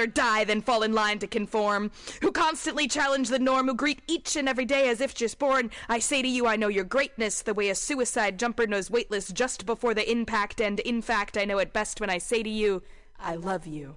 rather die than fall in line to conform, who constantly challenge the norm, who greet each and every day as if just born. I say to you, I know your greatness, the way a suicide jumper knows weightless just before the impact, and in fact, I know it best when I say to you, I love you.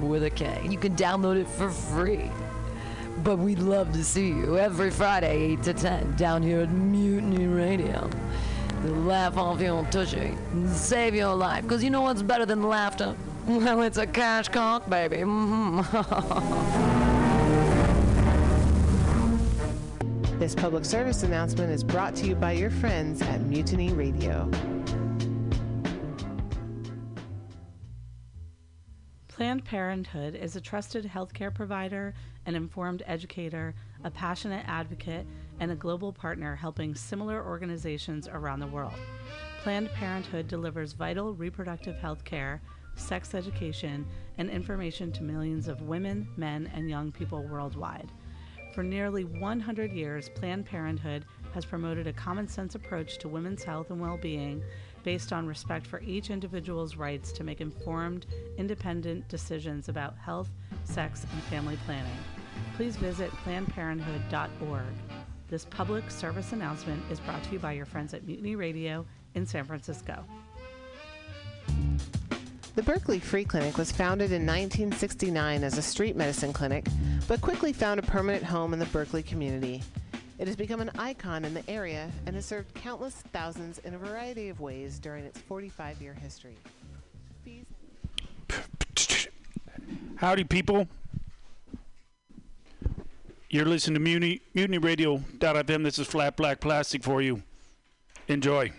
with a K. You can download it for free. But we'd love to see you every Friday, 8 to 10, down here at Mutiny Radio. Laugh off your tushy and save your life. Because you know what's better than laughter? Well, it's a cash cock, baby. this public service announcement is brought to you by your friends at Mutiny Radio. Planned Parenthood is a trusted healthcare provider, an informed educator, a passionate advocate, and a global partner helping similar organizations around the world. Planned Parenthood delivers vital reproductive health care, sex education, and information to millions of women, men, and young people worldwide. For nearly 100 years, Planned Parenthood has promoted a common sense approach to women's health and well being based on respect for each individual's rights to make informed, independent decisions about health, sex, and family planning. Please visit PlannedParenthood.org. This public service announcement is brought to you by your friends at Mutiny Radio in San Francisco. The Berkeley Free Clinic was founded in 1969 as a street medicine clinic, but quickly found a permanent home in the Berkeley community. It has become an icon in the area and has served countless thousands in a variety of ways during its 45 year history. Howdy, people. You're listening to Mutiny, Mutiny Radio.fm. This is Flat Black Plastic for you. Enjoy.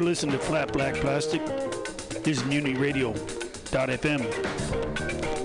You're listening to Flat Black Plastic. This is MutinyRadio.fm.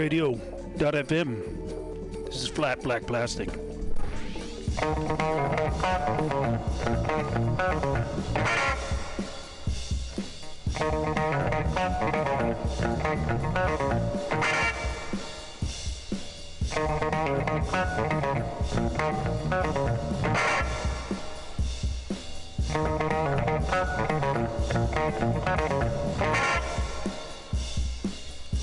Radio.fm. This is Flat Black Plastic.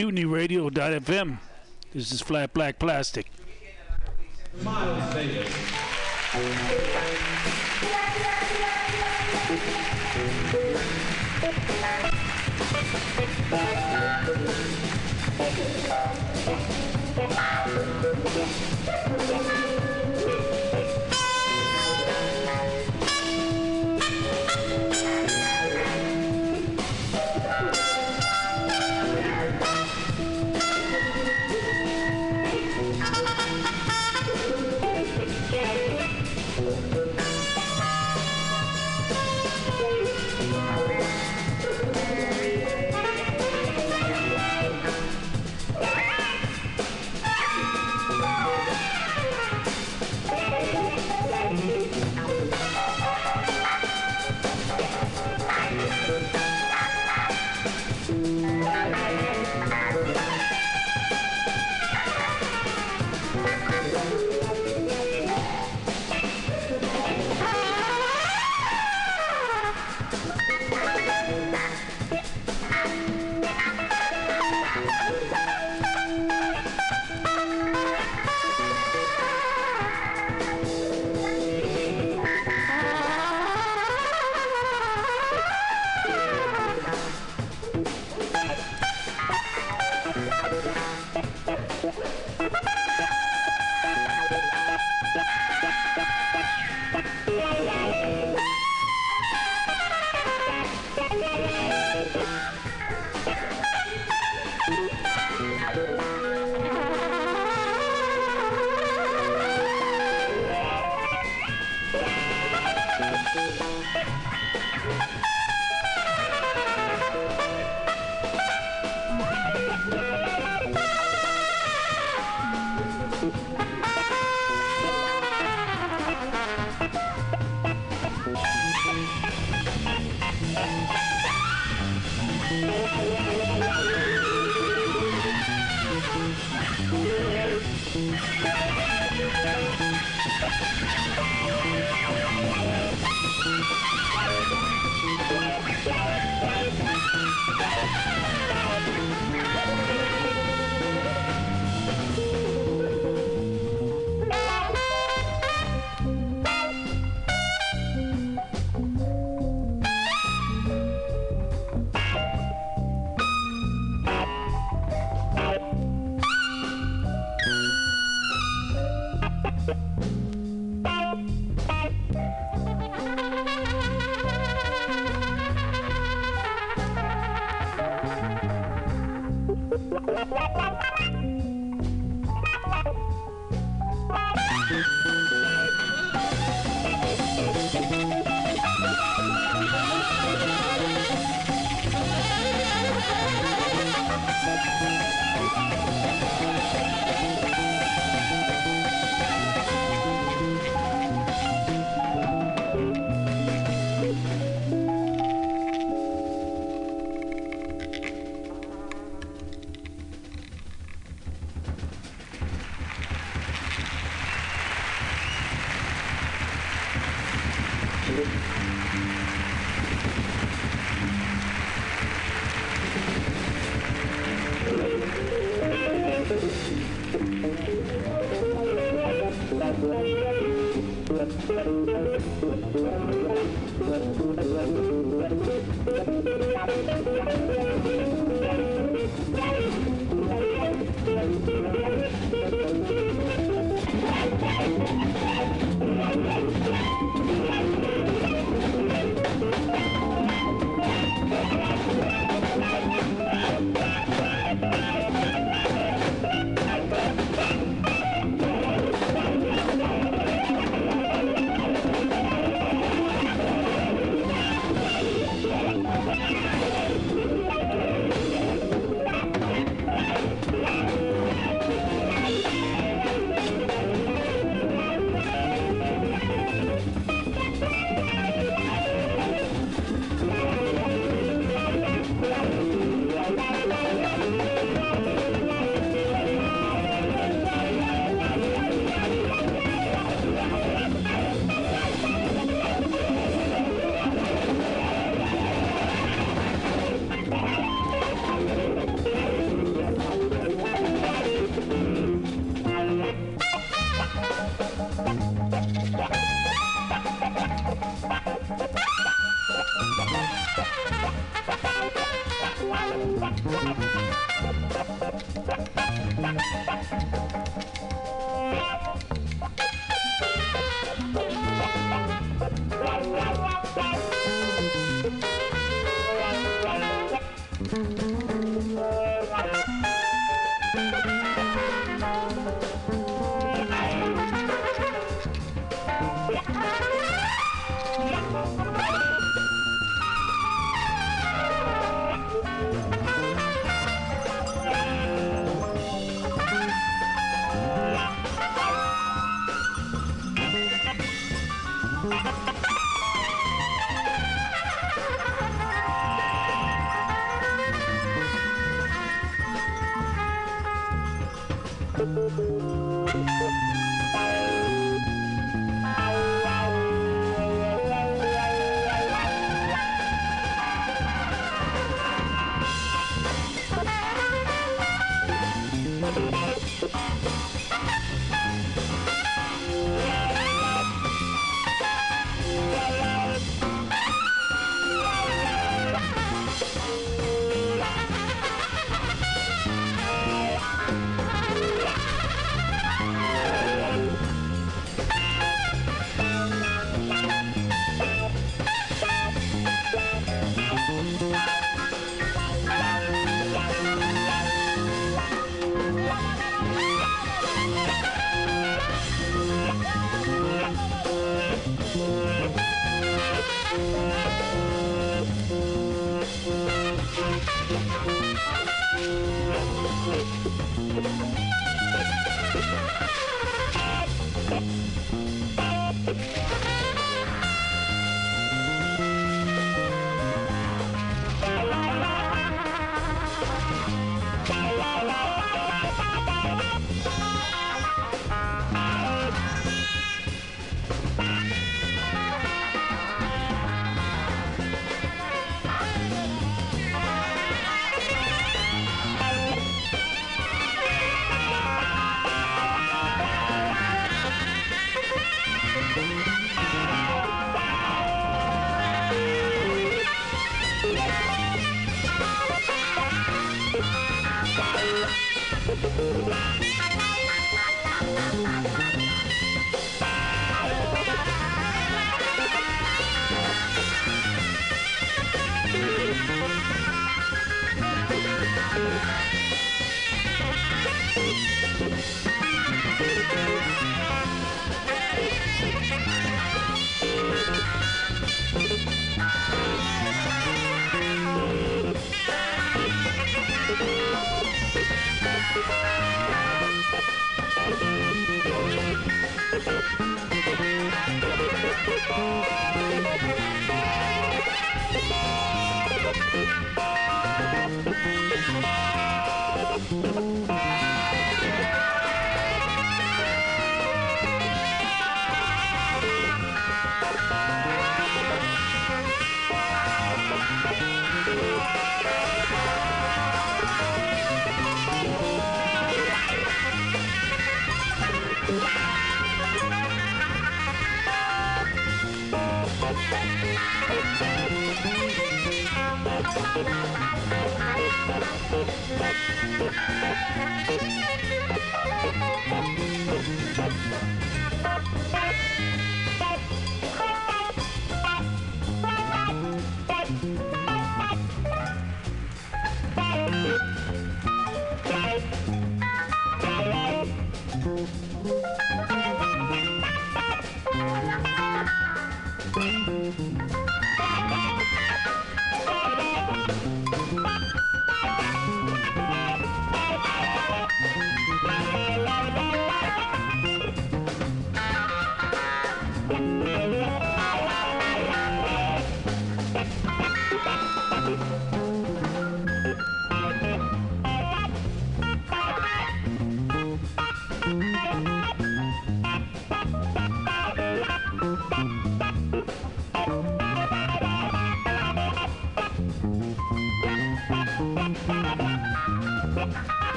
MutinyRadio.fm. This is Flat Black Plastic.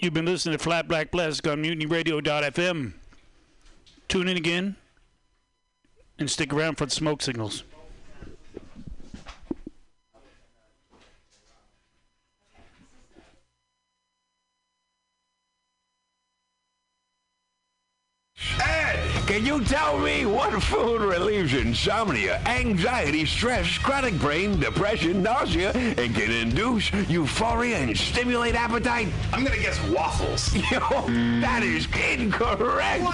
You've been listening to Flat Black Plastic on MutinyRadio.fm. Tune in again and stick around for the smoke signals. Food relieves insomnia, anxiety, stress, chronic brain, depression, nausea, and can induce euphoria and stimulate appetite? I'm gonna guess waffles. Yo, that is incorrect.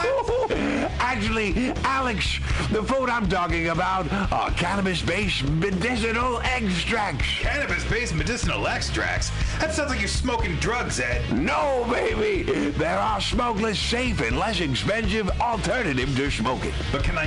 Actually, Alex, the food I'm talking about are cannabis-based medicinal extracts. Cannabis-based medicinal extracts? That sounds like you're smoking drugs, Ed. No, baby. There are smokeless, safe, and less expensive alternative to smoking. But can I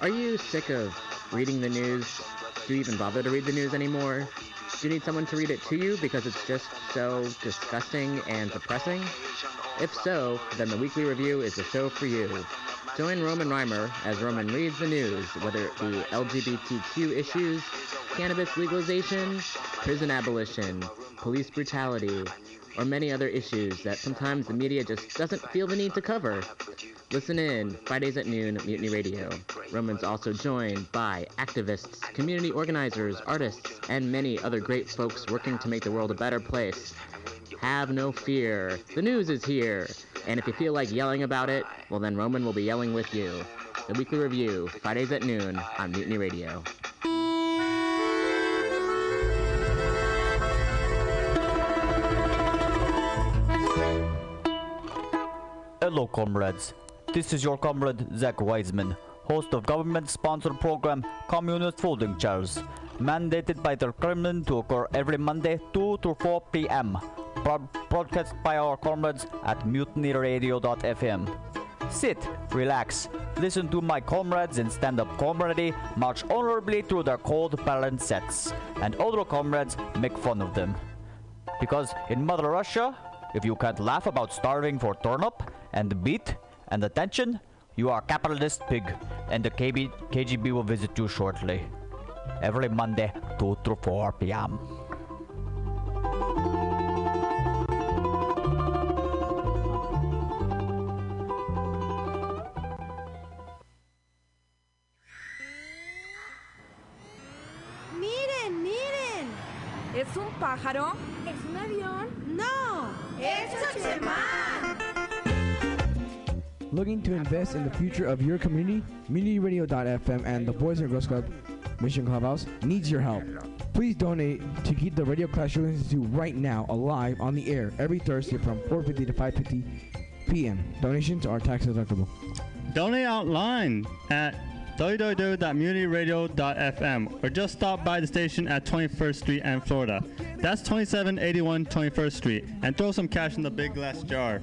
Are you sick of reading the news? Do you even bother to read the news anymore? Do you need someone to read it to you because it's just so disgusting and depressing? If so, then the Weekly Review is the show for you. Join Roman Reimer as Roman reads the news, whether it be LGBTQ issues, cannabis legalization, prison abolition, police brutality, or many other issues that sometimes the media just doesn't feel the need to cover. Listen in Fridays at noon, Mutiny Radio. Roman's also joined by activists, community organizers, artists, and many other great folks working to make the world a better place. Have no fear. The news is here. And if you feel like yelling about it, well then Roman will be yelling with you. The Weekly Review, Fridays at noon on Mutiny Radio. Hello, comrades. This is your comrade Zach Wiseman, host of government-sponsored program Communist Folding Chairs, mandated by the Kremlin to occur every Monday 2 to 4 p.m. Broad- broadcast by our comrades at mutinyradio.fm. Sit, relax, listen to my comrades in stand-up comedy march honorably through their cold barren sets, and other comrades make fun of them. Because in Mother Russia, if you can't laugh about starving for turnip and beet and attention, you are a capitalist pig, and the KB, KGB will visit you shortly. Every Monday, 2 to 4 p.m. ¡Miren, miren! ¿Es un pájaro? ¿Es un avión? ¡No! Looking to invest in the future of your community? MutinyRadio.fm and the Boys and Girls Club Mission Clubhouse needs your help. Please donate to keep the Radio Clash you're right now alive on the air every Thursday from 4:50 to 5:50 p.m. Donations are tax deductible. Donate online at www.mutinyradio.fm or just stop by the station at 21st Street and Florida. That's 2781 21st Street and throw some cash in the big glass jar.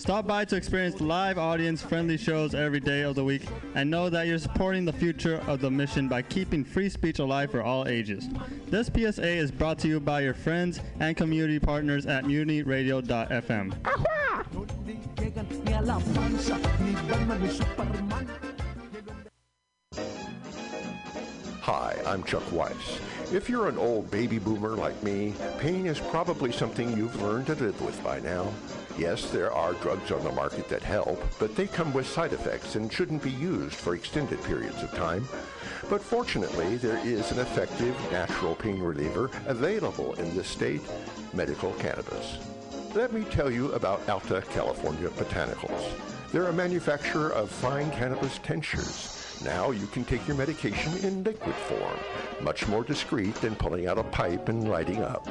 Stop by to experience live audience friendly shows every day of the week and know that you're supporting the future of the mission by keeping free speech alive for all ages. This PSA is brought to you by your friends and community partners at mutinyradio.fm. Hi, I'm Chuck Weiss. If you're an old baby boomer like me, pain is probably something you've learned to live with by now. Yes, there are drugs on the market that help, but they come with side effects and shouldn't be used for extended periods of time. But fortunately, there is an effective natural pain reliever available in this state, medical cannabis. Let me tell you about Alta California Botanicals. They're a manufacturer of fine cannabis tinctures. Now you can take your medication in liquid form, much more discreet than pulling out a pipe and lighting up.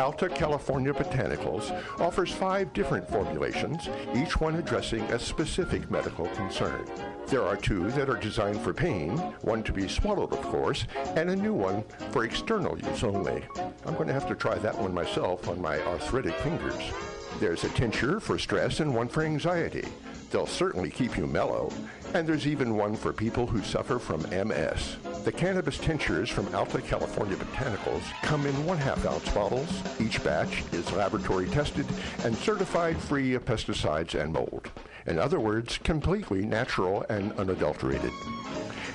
Alta California Botanicals offers five different formulations, each one addressing a specific medical concern. There are two that are designed for pain, one to be swallowed, of course, and a new one for external use only. I'm going to have to try that one myself on my arthritic fingers. There's a tincture for stress and one for anxiety. They'll certainly keep you mellow. And there's even one for people who suffer from MS. The cannabis tinctures from Alta California Botanicals come in one half ounce bottles. Each batch is laboratory tested and certified free of pesticides and mold. In other words, completely natural and unadulterated.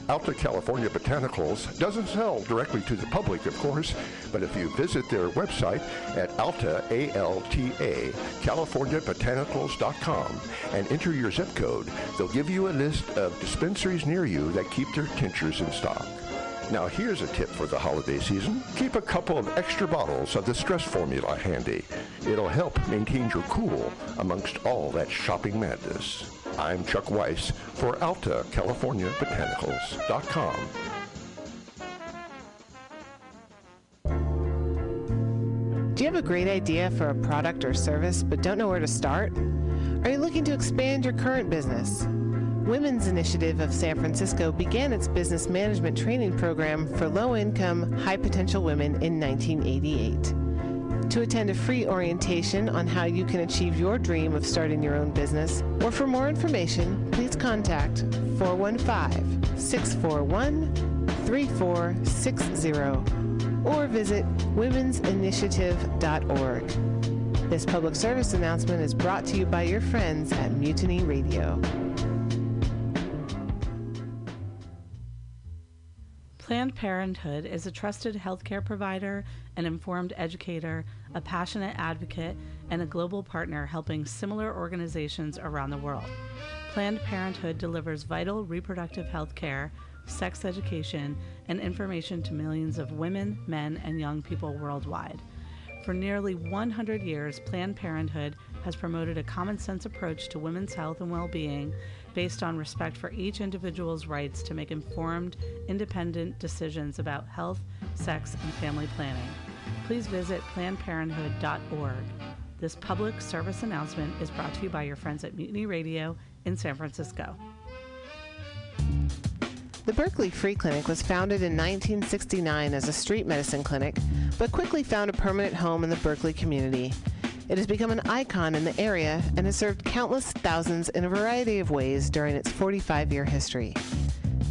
Alta California Botanicals doesn't sell directly to the public, of course, but if you visit their website at alta, A-L-T-A, californiabotanicals.com and enter your zip code, they'll give you a list of dispensaries near you that keep their tinctures in stock. Now here's a tip for the holiday season. Keep a couple of extra bottles of the stress formula handy. It'll help maintain your cool amongst all that shopping madness. I'm Chuck Weiss for Alta California Botanicals.com. Do you have a great idea for a product or service but don't know where to start? Are you looking to expand your current business? Women's Initiative of San Francisco began its business management training program for low income, high potential women in 1988. To attend a free orientation on how you can achieve your dream of starting your own business, or for more information, please contact 415 641 3460 or visit womensinitiative.org. This public service announcement is brought to you by your friends at Mutiny Radio. Planned Parenthood is a trusted healthcare provider, an informed educator, a passionate advocate, and a global partner helping similar organizations around the world. Planned Parenthood delivers vital reproductive health care, sex education, and information to millions of women, men, and young people worldwide. For nearly 100 years, Planned Parenthood has promoted a common sense approach to women's health and well being based on respect for each individual's rights to make informed, independent decisions about health, sex, and family planning. Please visit PlannedParenthood.org. This public service announcement is brought to you by your friends at Mutiny Radio in San Francisco. The Berkeley Free Clinic was founded in 1969 as a street medicine clinic, but quickly found a permanent home in the Berkeley community. It has become an icon in the area and has served countless thousands in a variety of ways during its 45 year history.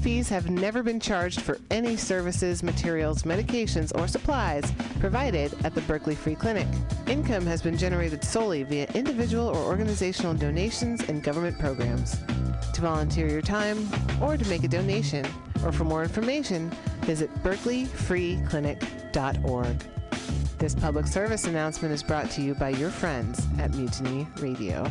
Fees have never been charged for any services, materials, medications, or supplies provided at the Berkeley Free Clinic. Income has been generated solely via individual or organizational donations and government programs. To volunteer your time or to make a donation, or for more information, visit berkeleyfreeclinic.org. This public service announcement is brought to you by your friends at Mutiny Radio.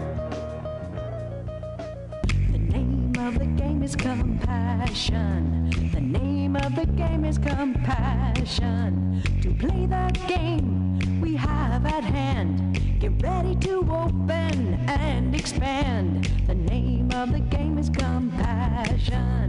Game is compassion. The name of the game is compassion. To play the game we have at hand, get ready to open and expand. The name of the game is compassion.